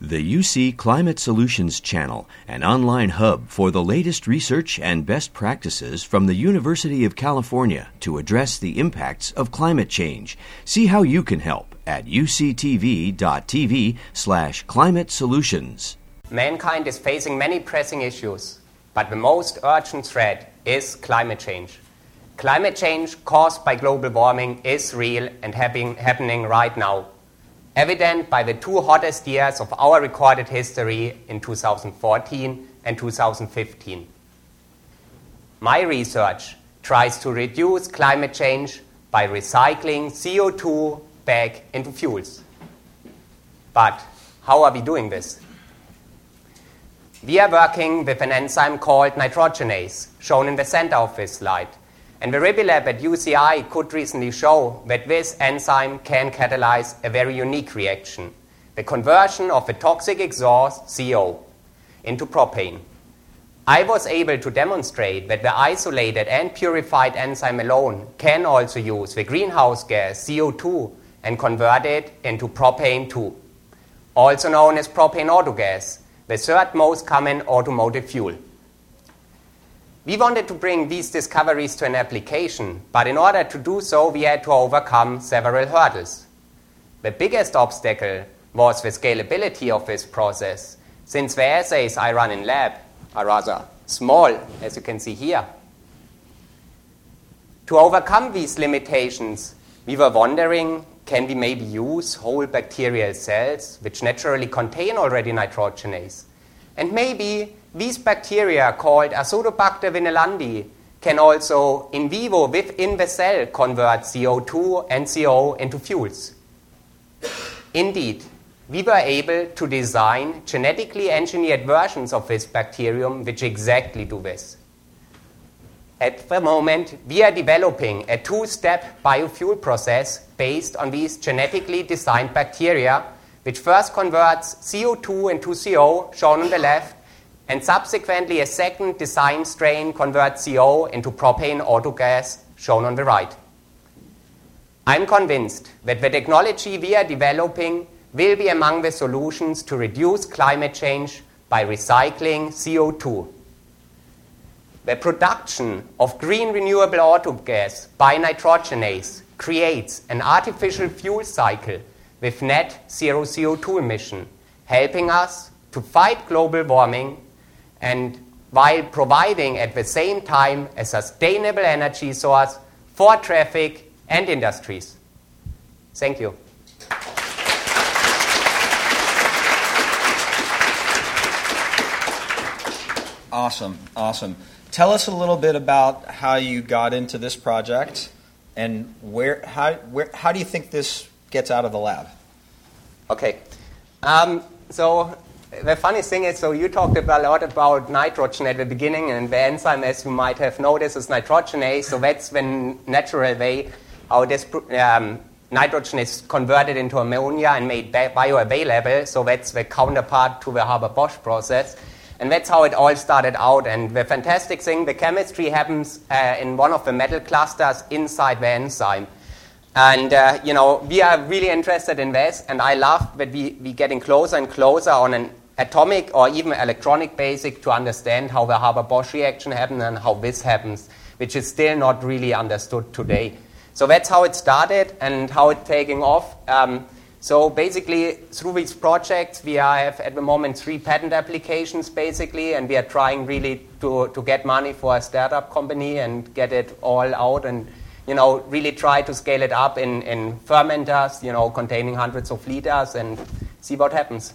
The UC Climate Solutions Channel, an online hub for the latest research and best practices from the University of California to address the impacts of climate change. See how you can help at uctv.tv slash climate solutions. Mankind is facing many pressing issues, but the most urgent threat is climate change. Climate change caused by global warming is real and happening, right now evident by the two hottest years of our recorded history in 2014 and 2015. My research tries to reduce climate change by recycling CO2 back into fuels. But how are we doing this? We are working with an enzyme called nitrogenase, shown in the center of this slide. And the Ribbe at UCI could recently show that this enzyme can catalyze a very unique reaction the conversion of a toxic exhaust, CO, into propane. I was able to demonstrate that the isolated and purified enzyme alone can also use the greenhouse gas CO2 and convert it into propane 2, also known as propane autogas, the third most common automotive fuel. We wanted to bring these discoveries to an application, but in order to do so, we had to overcome several hurdles. The biggest obstacle was the scalability of this process, since the assays I run in lab are rather small, as you can see here. To overcome these limitations, we were wondering can we maybe use whole bacterial cells which naturally contain already nitrogenase? And maybe these bacteria, called Azotobacter vinelandii, can also in vivo within the cell convert CO2 and CO into fuels. Indeed, we were able to design genetically engineered versions of this bacterium which exactly do this. At the moment, we are developing a two step biofuel process based on these genetically designed bacteria, which first converts CO2 into CO, shown on the left, and subsequently a second design strain converts CO into propane autogas, shown on the right. I'm convinced that the technology we are developing will be among the solutions to reduce climate change by recycling CO2. The production of green renewable autogas by nitrogenase creates an artificial fuel cycle with net zero CO2 emission, helping us to fight global warming and while providing at the same time a sustainable energy source for traffic and industries. Thank you. Awesome, awesome. Tell us a little bit about how you got into this project and where how where how do you think this gets out of the lab? Okay. Um, so the funny thing is, so you talked about, a lot about nitrogen at the beginning, and the enzyme, as you might have noticed, is nitrogenase. So that's the natural way how this um, nitrogen is converted into ammonia and made bioavailable. So that's the counterpart to the Haber-Bosch process. And that's how it all started out. And the fantastic thing, the chemistry happens uh, in one of the metal clusters inside the enzyme. And, uh, you know, we are really interested in this, and I love that we, we're getting closer and closer on an atomic or even electronic basic to understand how the Haber-Bosch reaction happens and how this happens, which is still not really understood today. So that's how it started and how it's taking off. Um, so basically, through these projects, we have at the moment three patent applications, basically, and we are trying really to, to get money for a startup company and get it all out and you know, really try to scale it up in, in fermenters, you know, containing hundreds of liters and see what happens.